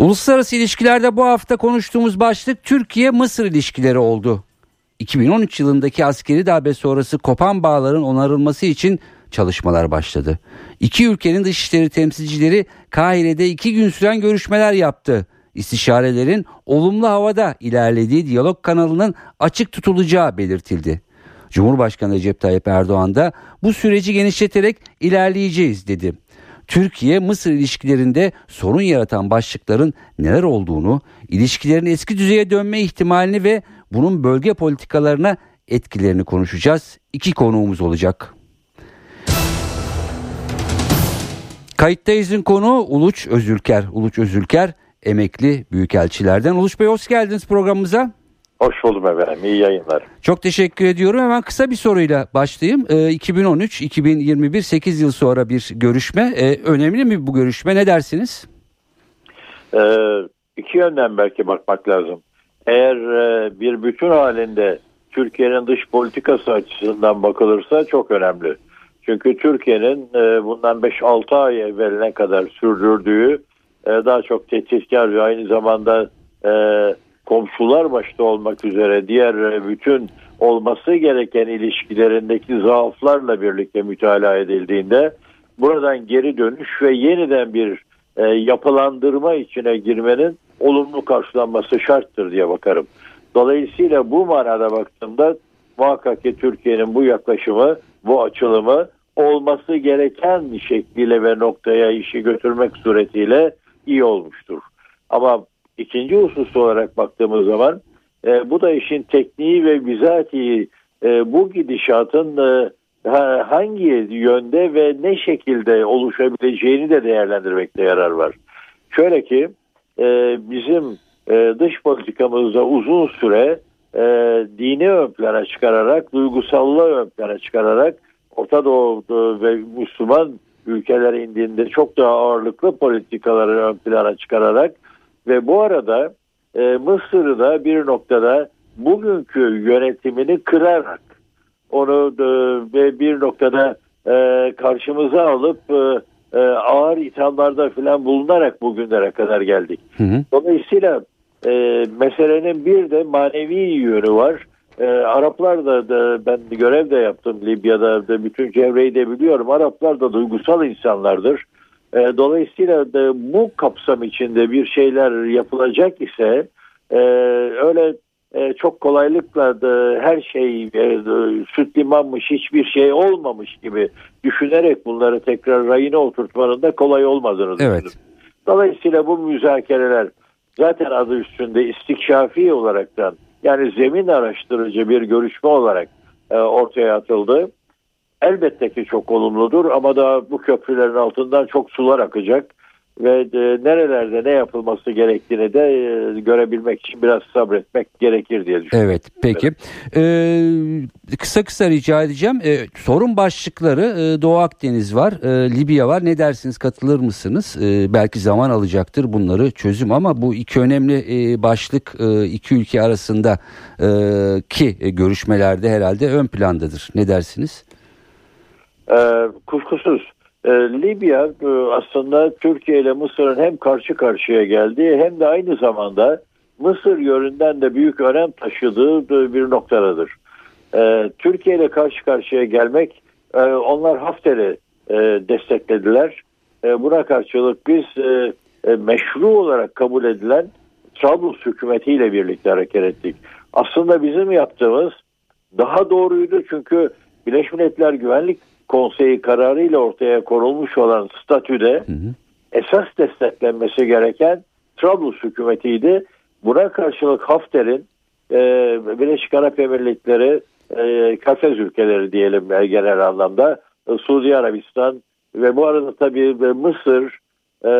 Uluslararası ilişkilerde bu hafta konuştuğumuz başlık Türkiye-Mısır ilişkileri oldu. 2013 yılındaki askeri darbe sonrası kopan bağların onarılması için çalışmalar başladı. İki ülkenin dışişleri temsilcileri Kahire'de iki gün süren görüşmeler yaptı. İstişarelerin olumlu havada ilerlediği diyalog kanalının açık tutulacağı belirtildi. Cumhurbaşkanı Recep Tayyip Erdoğan da bu süreci genişleterek ilerleyeceğiz dedi. Türkiye-Mısır ilişkilerinde sorun yaratan başlıkların neler olduğunu, ilişkilerin eski düzeye dönme ihtimalini ve bunun bölge politikalarına etkilerini konuşacağız. İki konuğumuz olacak. Kayıttayız'ın konu Uluç Özülker. Uluç Özülker emekli büyükelçilerden. Uluç Bey hoş geldiniz programımıza. Hoş buldum efendim. İyi yayınlar. Çok teşekkür ediyorum. Hemen kısa bir soruyla başlayayım. Ee, 2013-2021 8 yıl sonra bir görüşme. Ee, önemli mi bu görüşme? Ne dersiniz? Ee, iki yönden belki bakmak lazım. Eğer e, bir bütün halinde Türkiye'nin dış politikası açısından bakılırsa çok önemli. Çünkü Türkiye'nin e, bundan 5-6 ay evveline kadar sürdürdüğü e, daha çok tehditkar ve aynı zamanda e, komşular başta olmak üzere diğer bütün olması gereken ilişkilerindeki zaaflarla birlikte mütalaa edildiğinde buradan geri dönüş ve yeniden bir e, yapılandırma içine girmenin olumlu karşılanması şarttır diye bakarım. Dolayısıyla bu manada baktığımda muhakkak ki Türkiye'nin bu yaklaşımı, bu açılımı olması gereken şekliyle ve noktaya işi götürmek suretiyle iyi olmuştur. Ama ikinci husus olarak baktığımız zaman e, bu da işin tekniği ve bizatihi e, bu gidişatın e, hangi yönde ve ne şekilde oluşabileceğini de değerlendirmekte yarar var. Şöyle ki e, bizim e, dış politikamızda uzun süre e, dini ön plana çıkararak, duygusallığı ön plana çıkararak Orta Doğu ve Müslüman ülkeler indiğinde çok daha ağırlıklı politikaları ön plana çıkararak ve bu arada e, Mısır'ı da bir noktada bugünkü yönetimini kırarak onu e, ve bir noktada e, karşımıza alıp e, e, ağır ithamlarda falan bulunarak bugünlere kadar geldik. Hı hı. Dolayısıyla e, meselenin bir de manevi yönü var. E, Araplar da, da ben görev de yaptım Libya'da da bütün çevreyi de biliyorum. Araplar da duygusal insanlardır. E, dolayısıyla da bu kapsam içinde bir şeyler yapılacak ise e, öyle e, çok kolaylıkla da her şey e, süt limanmış hiçbir şey olmamış gibi düşünerek bunları tekrar rayına oturtmanın da kolay olmadığını evet. düşünüyorum. Dolayısıyla bu müzakereler zaten adı üstünde istikşafi olaraktan yani zemin araştırıcı bir görüşme olarak e, ortaya atıldı. Elbette ki çok olumludur ama da bu köprülerin altından çok sular akacak ve e, nerelerde ne yapılması gerektiğini de e, görebilmek için biraz sabretmek gerekir diye düşünüyorum. Evet peki. Ee, kısa kısa rica edeceğim. Ee, sorun başlıkları e, Doğu Akdeniz var e, Libya var. Ne dersiniz? Katılır mısınız? E, belki zaman alacaktır bunları çözüm ama bu iki önemli e, başlık e, iki ülke arasında e, ki e, görüşmelerde herhalde ön plandadır. Ne dersiniz? Ee, kuşkusuz e, Libya e, aslında Türkiye ile Mısır'ın hem karşı karşıya geldiği hem de aynı zamanda Mısır yönünden de büyük önem taşıdığı bir noktadadır. E, Türkiye ile karşı karşıya gelmek e, onlar Hafter'i e, desteklediler. E, buna karşılık biz e, e, meşru olarak kabul edilen Trablus hükümetiyle birlikte hareket ettik. Aslında bizim yaptığımız daha doğruydu çünkü Birleşmiş Milletler Güvenlik Konseyi kararıyla ortaya konulmuş olan statüde hı hı. esas desteklenmesi gereken Trablus hükümetiydi. Buna karşılık Hafter'in e, Birleşik Arap Emirlikleri, e, Kafes ülkeleri diyelim e, genel anlamda, e, Suudi Arabistan ve bu arada tabii Mısır e,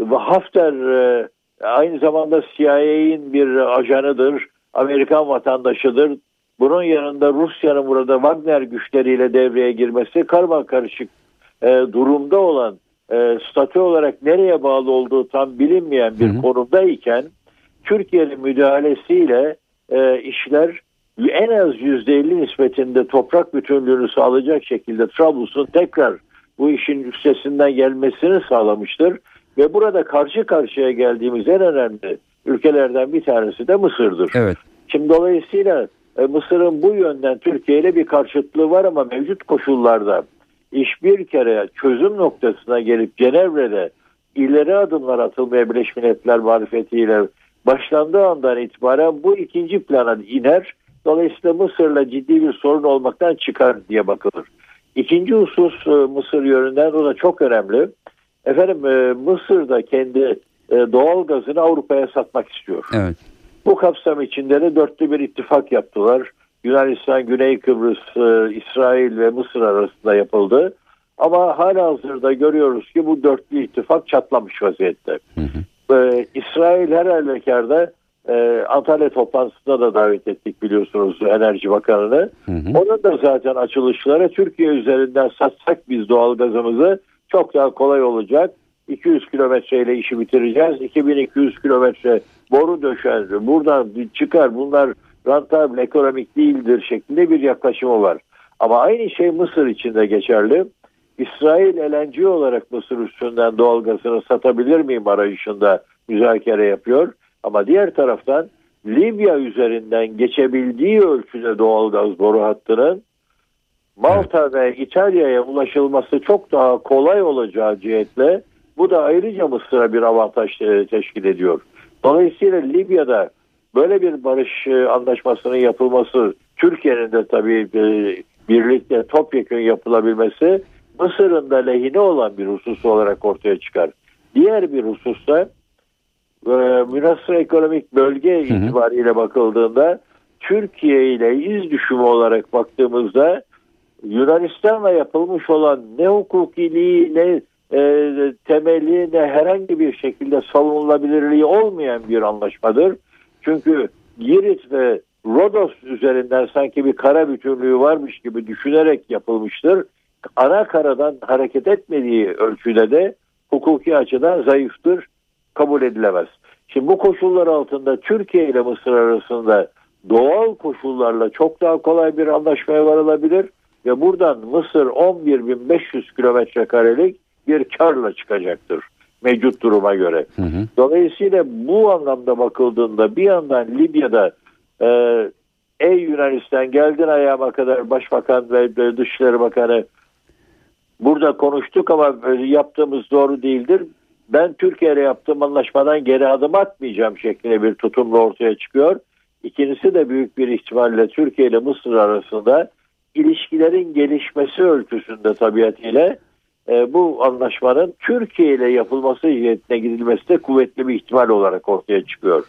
ve Hafter e, aynı zamanda CIA'in bir ajanıdır, Amerikan vatandaşıdır. Bunun yanında Rusya'nın burada Wagner güçleriyle devreye girmesi karma karışık e, durumda olan e, statü olarak nereye bağlı olduğu tam bilinmeyen bir hı hı. konumdayken Türkiye'nin müdahalesiyle e, işler en az %50 nispetinde toprak bütünlüğünü sağlayacak şekilde Trablus'un tekrar bu işin üstesinden gelmesini sağlamıştır. Ve burada karşı karşıya geldiğimiz en önemli ülkelerden bir tanesi de Mısır'dır. Evet. Şimdi dolayısıyla e, Mısır'ın bu yönden Türkiye ile bir karşıtlığı var ama mevcut koşullarda iş bir kere çözüm noktasına gelip Cenevre'de ileri adımlar atılmaya Birleşmiş Milletler marifetiyle başlandığı andan itibaren bu ikinci plana iner. Dolayısıyla Mısır'la ciddi bir sorun olmaktan çıkar diye bakılır. İkinci husus e, Mısır yönünden o da çok önemli. Efendim e, Mısır da kendi doğal gazını Avrupa'ya satmak istiyor. Evet. Bu kapsam içinde de dörtlü bir ittifak yaptılar. Yunanistan, Güney Kıbrıs, e, İsrail ve Mısır arasında yapıldı. Ama hala hazırda görüyoruz ki bu dörtlü ittifak çatlamış vaziyette. Hı hı. Ee, İsrail her halükarda e, Antalya toplantısına da davet ettik biliyorsunuz Enerji Bakanı'nı. Hı hı. Onun da zaten açılışları Türkiye üzerinden satsak biz doğal gazımızı çok daha kolay olacak. 200 kilometreyle işi bitireceğiz. 2200 kilometre boru döşer. Buradan çıkar bunlar rantabil ekonomik değildir şeklinde bir yaklaşımı var. Ama aynı şey Mısır için de geçerli. İsrail LNG olarak Mısır üstünden doğal gazını satabilir miyim arayışında müzakere yapıyor. Ama diğer taraftan Libya üzerinden geçebildiği ölçüde doğal gaz boru hattının Malta ve İtalya'ya ulaşılması çok daha kolay olacağı cihetle bu da ayrıca Mısır'a bir avantaj teşkil ediyor. Dolayısıyla Libya'da böyle bir barış e, anlaşmasının yapılması Türkiye'nin de tabii e, birlikte topyekun yapılabilmesi Mısır'ın da lehine olan bir husus olarak ortaya çıkar. Diğer bir hususta e, münasır ekonomik bölge hı hı. itibariyle bakıldığında Türkiye ile iz düşümü olarak baktığımızda Yunanistan'la yapılmış olan ne hukukiliği ne e, temeli ne herhangi bir şekilde savunulabilirliği olmayan bir anlaşmadır. Çünkü Girit ve Rodos üzerinden sanki bir kara bütünlüğü varmış gibi düşünerek yapılmıştır. Ana karadan hareket etmediği ölçüde de hukuki açıdan zayıftır, kabul edilemez. Şimdi bu koşullar altında Türkiye ile Mısır arasında doğal koşullarla çok daha kolay bir anlaşmaya varılabilir ve buradan Mısır 11.500 kilometre karelik bir karla çıkacaktır mevcut duruma göre. Hı hı. Dolayısıyla bu anlamda bakıldığında bir yandan Libya'da e, ey Yunanistan geldin ayağıma kadar Başbakan ve Dışişleri Bakanı burada konuştuk ama yaptığımız doğru değildir. Ben Türkiye ile yaptığım anlaşmadan geri adım atmayacağım şeklinde bir tutumla ortaya çıkıyor. İkincisi de büyük bir ihtimalle Türkiye ile Mısır arasında ilişkilerin gelişmesi ölçüsünde tabiatıyla e, bu anlaşmanın Türkiye ile yapılması hiyetine gidilmesi de kuvvetli bir ihtimal olarak ortaya çıkıyor.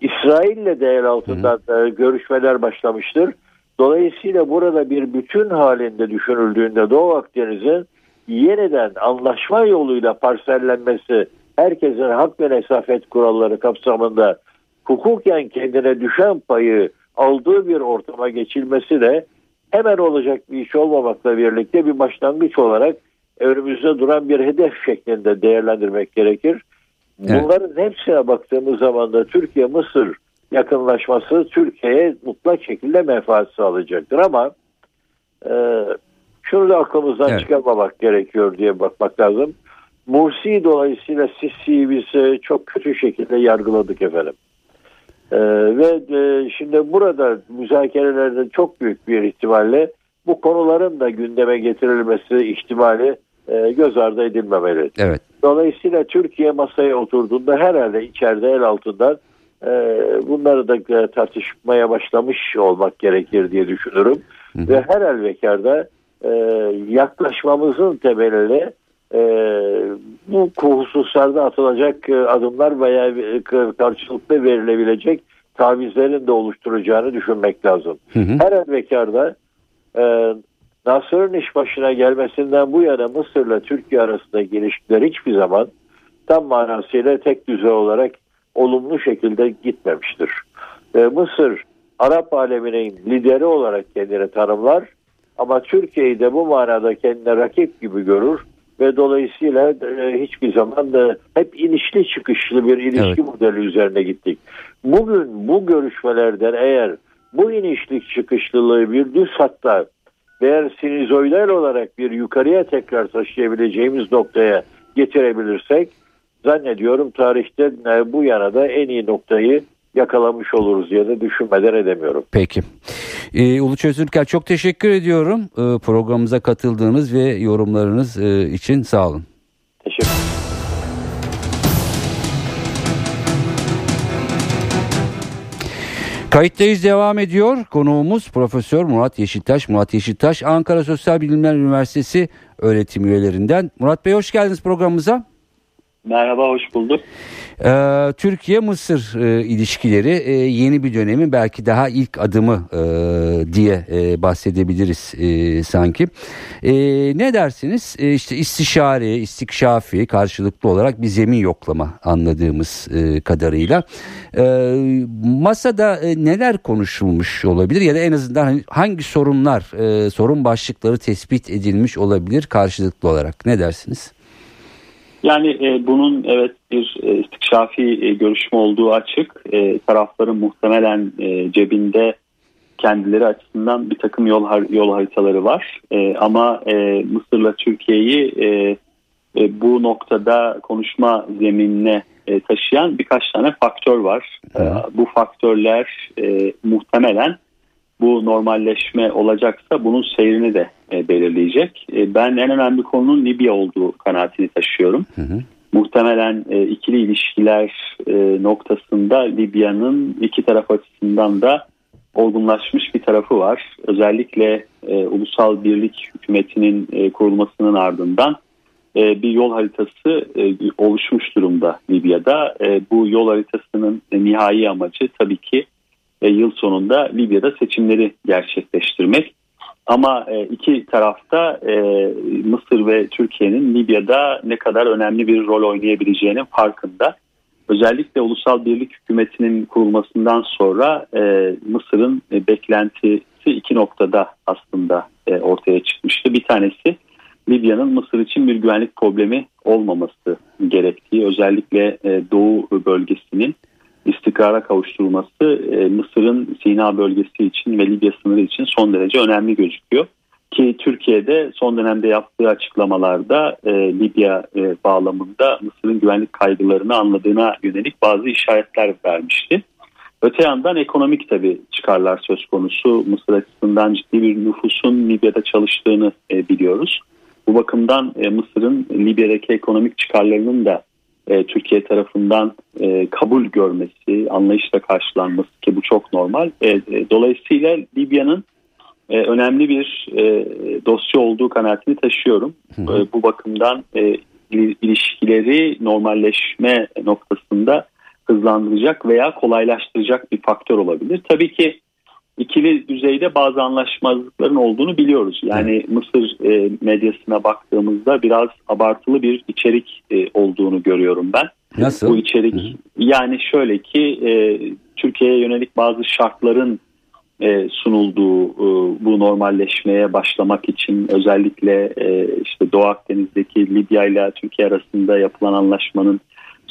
İsrail ile de el altından e, görüşmeler başlamıştır. Dolayısıyla burada bir bütün halinde düşünüldüğünde Doğu Akdeniz'in yeniden anlaşma yoluyla parsellenmesi herkesin hak ve nesafet kuralları kapsamında hukuken kendine düşen payı aldığı bir ortama geçilmesi de hemen olacak bir iş olmamakla birlikte bir başlangıç olarak önümüzde duran bir hedef şeklinde değerlendirmek gerekir. Bunların evet. hepsine baktığımız zaman da Türkiye-Mısır yakınlaşması Türkiye'ye mutlak şekilde menfaat sağlayacaktır ama e, şunu da aklımızdan evet. çıkarmamak gerekiyor diye bakmak lazım. Mursi dolayısıyla Sisi'yi biz çok kötü şekilde yargıladık efendim. Ee, ve e, şimdi burada müzakerelerde çok büyük bir ihtimalle bu konuların da gündeme getirilmesi ihtimali e, göz ardı edilmemeli. Evet. Dolayısıyla Türkiye masaya oturduğunda herhalde içeride el altından e, bunları da e, tartışmaya başlamış olmak gerekir diye düşünürüm. Hı. Ve her elbekarda e, yaklaşmamızın temelini e, bu hususlarda atılacak e, adımlar veya e, karşılıklı verilebilecek tavizlerin de oluşturacağını düşünmek lazım. Hı hı. Her elbekarda e, Nasır'ın iş başına gelmesinden bu yana Mısır'la Türkiye arasındaki ilişkiler hiçbir zaman tam manasıyla tek düze olarak olumlu şekilde gitmemiştir. E, Mısır Arap aleminin lideri olarak kendini tanımlar ama Türkiye'yi de bu manada kendine rakip gibi görür ve dolayısıyla e, hiçbir zaman da hep inişli çıkışlı bir ilişki evet. modeli üzerine gittik. Bugün bu görüşmelerden eğer bu inişli çıkışlılığı bir düz hatta eğer sinizoidal olarak bir yukarıya tekrar taşıyabileceğimiz noktaya getirebilirsek zannediyorum tarihte e, bu yana da en iyi noktayı yakalamış oluruz diye de düşünmeden edemiyorum. Peki. Ee, Uluç Özürkel çok teşekkür ediyorum ee, programımıza katıldığınız ve yorumlarınız e, için sağ olun. Teşekkür Kayıttayız devam ediyor. Konuğumuz Profesör Murat Yeşiltaş. Murat Yeşiltaş Ankara Sosyal Bilimler Üniversitesi öğretim üyelerinden. Murat Bey hoş geldiniz programımıza. Merhaba, hoş bulduk. Ee, Türkiye-Mısır e, ilişkileri e, yeni bir dönemin belki daha ilk adımı e, diye e, bahsedebiliriz e, sanki. E, ne dersiniz? E, işte istişare, istikşafi karşılıklı olarak bir zemin yoklama anladığımız e, kadarıyla. E, masada e, neler konuşulmuş olabilir ya da en azından hani hangi sorunlar, e, sorun başlıkları tespit edilmiş olabilir karşılıklı olarak? Ne dersiniz? Yani e, bunun evet bir e, istikşafi e, görüşme olduğu açık. E, tarafların muhtemelen e, cebinde kendileri açısından bir takım yol yol haritaları var. E, ama e, Mısır'la Türkiye'yi e, e, bu noktada konuşma zeminine e, taşıyan birkaç tane faktör var. E, bu faktörler e, muhtemelen bu normalleşme olacaksa bunun seyrini de e, belirleyecek. E, ben en önemli konunun Libya olduğu kanaatini taşıyorum. Hı hı. Muhtemelen e, ikili ilişkiler e, noktasında Libya'nın iki taraf açısından da olgunlaşmış bir tarafı var. Özellikle e, ulusal birlik hükümetinin e, kurulmasının ardından e, bir yol haritası e, oluşmuş durumda Libya'da. E, bu yol haritasının e, nihai amacı tabii ki e, yıl sonunda Libya'da seçimleri gerçekleştirmek. Ama e, iki tarafta e, Mısır ve Türkiye'nin Libya'da ne kadar önemli bir rol oynayabileceğinin farkında. Özellikle ulusal birlik hükümetinin kurulmasından sonra e, Mısır'ın e, beklentisi iki noktada aslında e, ortaya çıkmıştı. Bir tanesi Libya'nın Mısır için bir güvenlik problemi olmaması gerektiği özellikle e, Doğu bölgesinin istikrara kavuşturulması e, Mısır'ın Sina bölgesi için ve Libya sınırı için son derece önemli gözüküyor. Ki Türkiye'de son dönemde yaptığı açıklamalarda e, Libya e, bağlamında Mısır'ın güvenlik kaygılarını anladığına yönelik bazı işaretler vermişti. Öte yandan ekonomik tabi çıkarlar söz konusu. Mısır açısından ciddi bir nüfusun Libya'da çalıştığını e, biliyoruz. Bu bakımdan e, Mısır'ın Libya'daki ekonomik çıkarlarının da e, Türkiye tarafından e, kabul görmesi, anlayışla karşılanması ki bu çok normal. E, e, dolayısıyla Libya'nın e, önemli bir e, dosya olduğu kanaatini taşıyorum. E, bu bakımdan e, ilişkileri normalleşme noktasında hızlandıracak veya kolaylaştıracak bir faktör olabilir. Tabii ki ikili düzeyde bazı anlaşmazlıkların olduğunu biliyoruz. Yani. Mısır e, medyasına baktığımızda biraz abartılı bir içerik e, olduğunu görüyorum ben. Nasıl? Bu içerik Hı-hı. yani şöyle ki e, Türkiye'ye yönelik bazı şartların e, sunulduğu e, bu normalleşmeye başlamak için özellikle e, işte Doğu Akdeniz'deki Libya ile Türkiye arasında yapılan anlaşmanın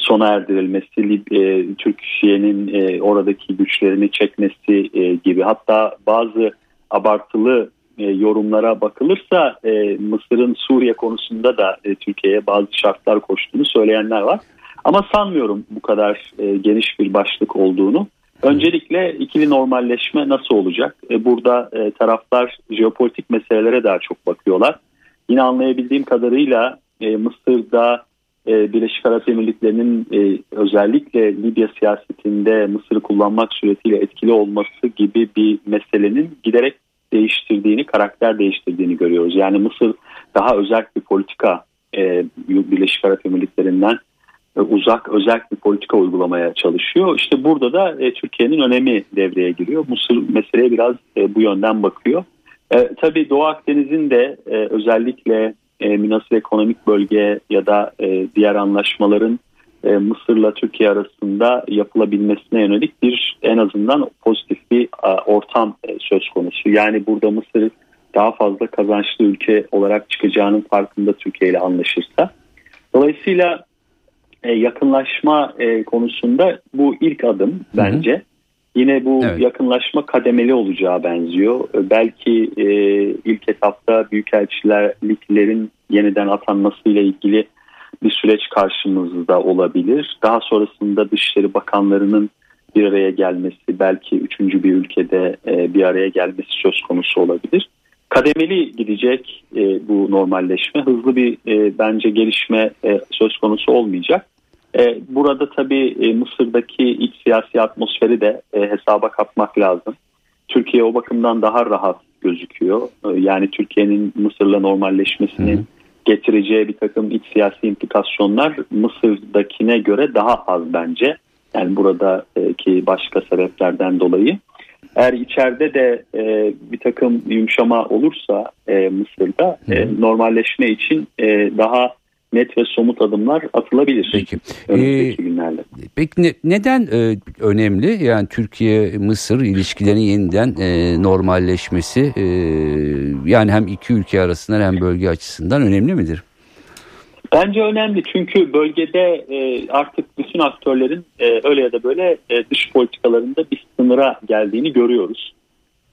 sona erdirilmesi, e, Türkiye'nin e, oradaki güçlerini çekmesi e, gibi hatta bazı abartılı e, yorumlara bakılırsa e, Mısır'ın Suriye konusunda da e, Türkiye'ye bazı şartlar koştuğunu söyleyenler var. Ama sanmıyorum bu kadar e, geniş bir başlık olduğunu. Öncelikle ikili normalleşme nasıl olacak? E, burada e, taraflar jeopolitik meselelere daha çok bakıyorlar. Yine anlayabildiğim kadarıyla e, Mısır'da e, Birleşik Arap Emirlikleri'nin e, özellikle Libya siyasetinde Mısır'ı kullanmak suretiyle etkili olması gibi bir meselenin giderek değiştirdiğini, karakter değiştirdiğini görüyoruz. Yani Mısır daha özel bir politika e, Birleşik Arap Emirlikleri'nden e, uzak özel bir politika uygulamaya çalışıyor. İşte burada da e, Türkiye'nin önemi devreye giriyor. Mısır meseleye biraz e, bu yönden bakıyor. E, tabii Doğu Akdeniz'in de e, özellikle e, münasır ekonomik bölge ya da e, diğer anlaşmaların e, Mısır'la Türkiye arasında yapılabilmesine yönelik bir en azından pozitif bir ortam e, söz konusu. Yani burada Mısır daha fazla kazançlı ülke olarak çıkacağının farkında Türkiye ile anlaşırsa. Dolayısıyla e, yakınlaşma konusunda bu ilk adım bence. Hı hı. Yine bu evet. yakınlaşma kademeli olacağı benziyor. Belki e, ilk etapta büyükelçilerliklerin yeniden atanmasıyla ilgili bir süreç karşımızda olabilir. Daha sonrasında Dışişleri Bakanlarının bir araya gelmesi, belki üçüncü bir ülkede e, bir araya gelmesi söz konusu olabilir. Kademeli gidecek e, bu normalleşme. Hızlı bir e, bence gelişme e, söz konusu olmayacak. E, burada tabii e, Mısır'daki iç siyasi atmosferi de e, hesaba katmak lazım. Türkiye o bakımdan daha rahat gözüküyor. E, yani Türkiye'nin Mısır'la normalleşmesinin Hı getireceği bir takım iç siyasi implikasyonlar Mısır'dakine göre daha az bence. Yani buradaki başka sebeplerden dolayı. Eğer içeride de e, bir takım yumuşama olursa e, Mısır'da e, normalleşme için e, daha net ve somut adımlar atılabilir. Peki. Ee, günlerde. Peki ne, neden e, önemli? Yani Türkiye-Mısır ilişkilerinin yeniden e, normalleşmesi e, yani hem iki ülke arasında hem bölge açısından önemli midir? Bence önemli çünkü bölgede e, artık bütün aktörlerin e, öyle ya da böyle e, dış politikalarında bir sınıra geldiğini görüyoruz.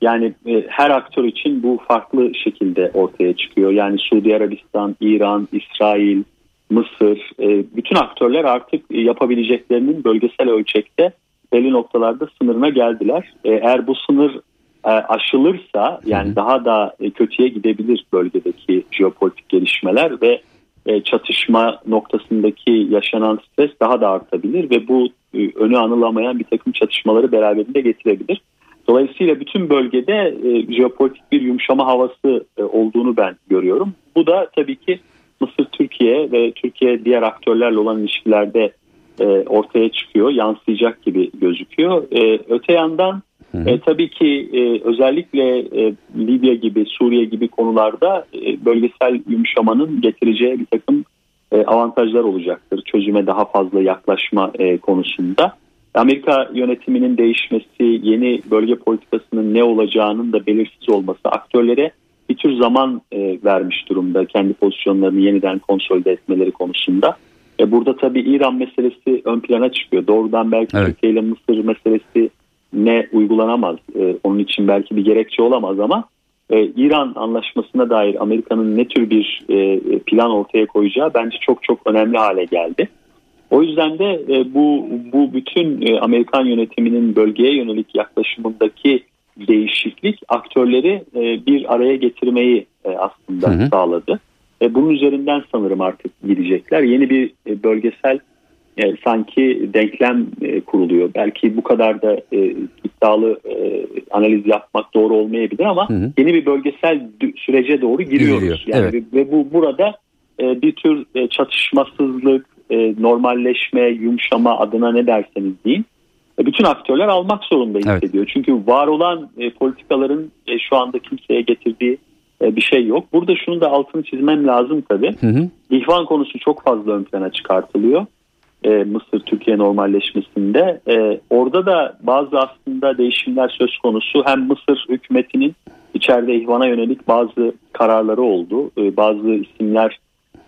Yani e, her aktör için bu farklı şekilde ortaya çıkıyor. Yani Suudi Arabistan, İran, İsrail, Mısır, e, bütün aktörler artık yapabileceklerinin bölgesel ölçekte belli noktalarda sınırına geldiler. E, eğer bu sınır e, aşılırsa yani daha da e, kötüye gidebilir bölgedeki jeopolitik gelişmeler ve e, çatışma noktasındaki yaşanan stres daha da artabilir ve bu e, önü anılamayan bir takım çatışmaları beraberinde getirebilir. Dolayısıyla bütün bölgede e, jeopolitik bir yumuşama havası e, olduğunu ben görüyorum. Bu da tabii ki Mısır Türkiye ve Türkiye diğer aktörlerle olan ilişkilerde e, ortaya çıkıyor, yansıyacak gibi gözüküyor. E, öte yandan E, tabii ki e, özellikle e, Libya gibi, Suriye gibi konularda e, bölgesel yumuşamanın getireceği bir takım e, avantajlar olacaktır. Çözüme daha fazla yaklaşma e, konusunda. Amerika yönetiminin değişmesi, yeni bölge politikasının ne olacağının da belirsiz olması aktörlere bir tür zaman e, vermiş durumda kendi pozisyonlarını yeniden konsolide etmeleri konusunda. E, burada tabii İran meselesi ön plana çıkıyor. Doğrudan belki evet. Türkiye ile Mısır meselesi ne uygulanamaz. E, onun için belki bir gerekçe olamaz ama e, İran anlaşmasına dair Amerika'nın ne tür bir e, plan ortaya koyacağı bence çok çok önemli hale geldi. O yüzden de e, bu bu bütün e, Amerikan yönetiminin bölgeye yönelik yaklaşımındaki değişiklik aktörleri e, bir araya getirmeyi aslında hı hı. sağladı. Bunun üzerinden sanırım artık gidecekler. Yeni bir bölgesel sanki denklem kuruluyor. Belki bu kadar da iddialı analiz yapmak doğru olmayabilir ama hı hı. yeni bir bölgesel sürece doğru giriyoruz. Giriyor, yani evet. ve, bu burada bir tür çatışmasızlık, e, normalleşme, yumuşama adına ne derseniz deyin e, bütün aktörler almak zorunda hissediyor. Evet. Çünkü var olan e, politikaların e, şu anda kimseye getirdiği e, bir şey yok. Burada şunu da altını çizmem lazım tabii. Hı hı. İhvan konusu çok fazla ön plana çıkartılıyor. E, Mısır Türkiye normalleşmesinde. E, orada da bazı aslında değişimler söz konusu. Hem Mısır hükümetinin içeride ihvana yönelik bazı kararları oldu. E, bazı isimler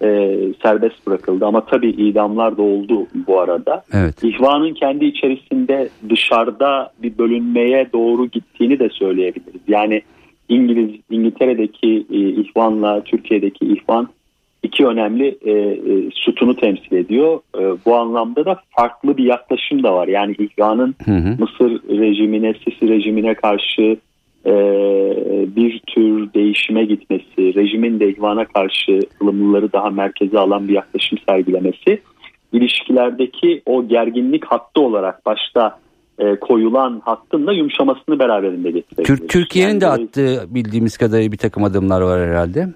e, serbest bırakıldı. Ama tabii idamlar da oldu bu arada. Evet. İhvanın kendi içerisinde dışarıda bir bölünmeye doğru gittiğini de söyleyebiliriz. Yani İngiliz İngiltere'deki e, ihvanla Türkiye'deki ihvan iki önemli e, e, sütunu temsil ediyor. E, bu anlamda da farklı bir yaklaşım da var. Yani ihvanın. Mısır rejimine, Sisi rejimine karşı e, bir tür değişime gitmesi, rejimin de ihvana karşı ılımlıları daha merkeze alan bir yaklaşım sergilemesi, ilişkilerdeki o gerginlik hattı olarak başta e, koyulan hattın da yumuşamasını beraberinde getirebilir. Türkiye'nin yani, de attığı bildiğimiz kadarıyla bir takım adımlar var herhalde.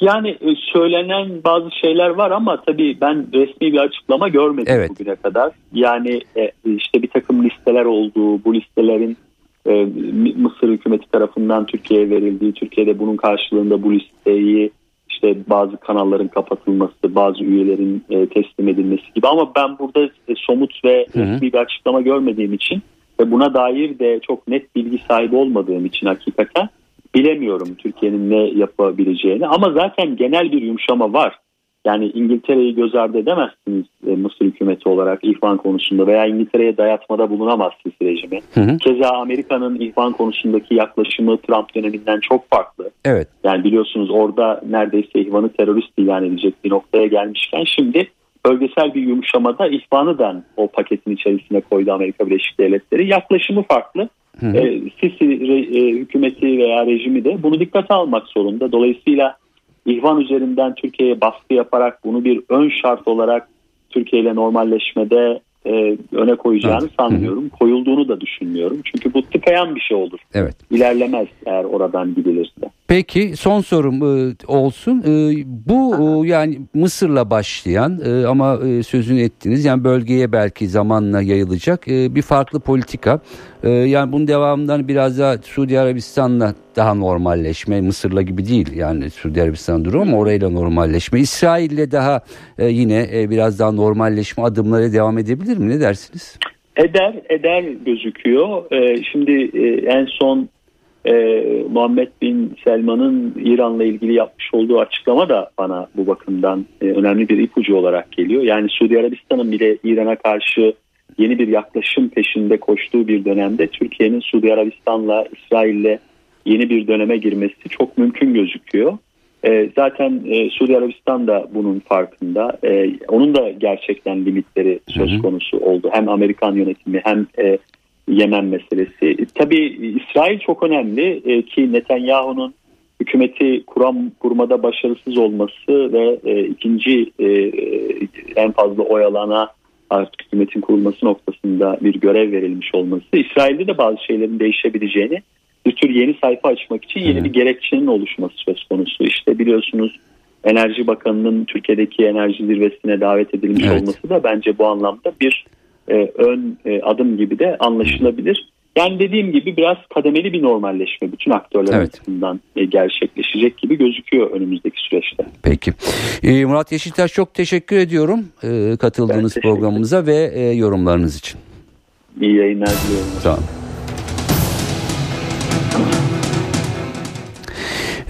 Yani e, söylenen bazı şeyler var ama tabii ben resmi bir açıklama görmedim evet. bugüne kadar. Yani e, işte bir takım listeler olduğu, bu listelerin e, Mısır hükümeti tarafından Türkiye'ye verildiği, Türkiye'de bunun karşılığında bu listeyi işte bazı kanalların kapatılması, bazı üyelerin e, teslim edilmesi gibi. Ama ben burada e, somut ve resmi bir açıklama görmediğim için ve buna dair de çok net bilgi sahibi olmadığım için hakikaten bilemiyorum Türkiye'nin ne yapabileceğini. Ama zaten genel bir yumuşama var. Yani İngiltere'yi göz ardı edemezsiniz e, Mısır hükümeti olarak ihvan konusunda veya İngiltere'ye dayatmada bulunamazsınız rejimi. Hı hı. Keza Amerika'nın ihvan konusundaki yaklaşımı Trump döneminden çok farklı. Evet. Yani biliyorsunuz orada neredeyse ihvanı terörist ilan edecek bir noktaya gelmişken şimdi bölgesel bir yumuşamada ihvanı da o paketin içerisine koydu Amerika Birleşik Devletleri. Yaklaşımı farklı. Hı hı. E, Sisi e, hükümeti veya rejimi de bunu dikkate almak zorunda. Dolayısıyla İhvan üzerinden Türkiye'ye baskı yaparak bunu bir ön şart olarak Türkiye ile normalleşmede e, öne koyacağını evet. sanmıyorum. Koyulduğunu da düşünmüyorum. Çünkü bu tıkayan bir şey olur. Evet. İlerlemez eğer oradan gidilirse. Peki son sorum e, olsun. E, bu e, yani Mısır'la başlayan e, ama e, sözünü ettiniz yani bölgeye belki zamanla yayılacak e, bir farklı politika. E, yani bunun devamından biraz daha Suudi Arabistan'la daha normalleşme Mısır'la gibi değil yani Suudi Arabistan durumu ama orayla normalleşme. İsrail'le daha e, yine e, biraz daha normalleşme adımları devam edebilir mi ne dersiniz? Eder eder gözüküyor. E, şimdi e, en son e, Muhammed Bin Selman'ın İran'la ilgili yapmış olduğu açıklama da bana bu bakımdan e, önemli bir ipucu olarak geliyor. Yani Suudi Arabistan'ın bile İran'a karşı yeni bir yaklaşım peşinde koştuğu bir dönemde Türkiye'nin Suudi Arabistan'la İsrail'le yeni bir döneme girmesi çok mümkün gözüküyor. E, zaten e, Suudi Arabistan da bunun farkında. E, onun da gerçekten limitleri söz konusu oldu. Hem Amerikan yönetimi hem e, Yemen meselesi. E, tabii İsrail çok önemli e, ki Netanyahu'nun hükümeti kuram kurmada başarısız olması ve e, ikinci e, en fazla oyalana artık hükümetin kurulması noktasında bir görev verilmiş olması İsrail'de de bazı şeylerin değişebileceğini bir tür yeni sayfa açmak için yeni bir gerekçenin oluşması söz konusu. İşte biliyorsunuz Enerji Bakanı'nın Türkiye'deki enerji zirvesine davet edilmiş evet. olması da bence bu anlamda bir e, ön e, adım gibi de anlaşılabilir. Yani dediğim gibi biraz kademeli bir normalleşme bütün aktörler evet. açısından e, gerçekleşecek gibi gözüküyor önümüzdeki süreçte. Peki. Murat Yeşiltaş çok teşekkür ediyorum e, katıldığınız programımıza ve e, yorumlarınız için. İyi yayınlar diliyorum. Sağ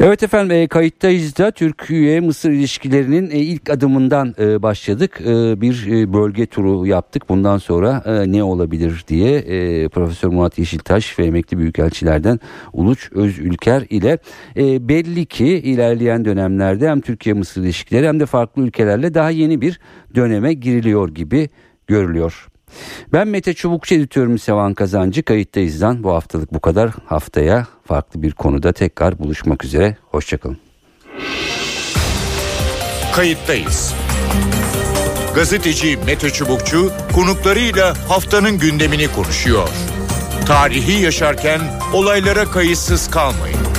Evet efendim e, kayıttayız da Türkiye-Mısır ilişkilerinin e, ilk adımından e, başladık. E, bir e, bölge turu yaptık. Bundan sonra e, ne olabilir diye e, Profesör Murat Yeşiltaş ve emekli büyükelçilerden Uluç Özülker ile e, belli ki ilerleyen dönemlerde hem Türkiye-Mısır ilişkileri hem de farklı ülkelerle daha yeni bir döneme giriliyor gibi görülüyor. Ben Mete Çubukçu editörüm Sevan Kazancı kayıttayızdan bu haftalık bu kadar. Haftaya farklı bir konuda tekrar buluşmak üzere. Hoşçakalın. Kayıttayız. Gazeteci Mete Çubukçu konuklarıyla haftanın gündemini konuşuyor. Tarihi yaşarken olaylara kayıtsız kalmayın.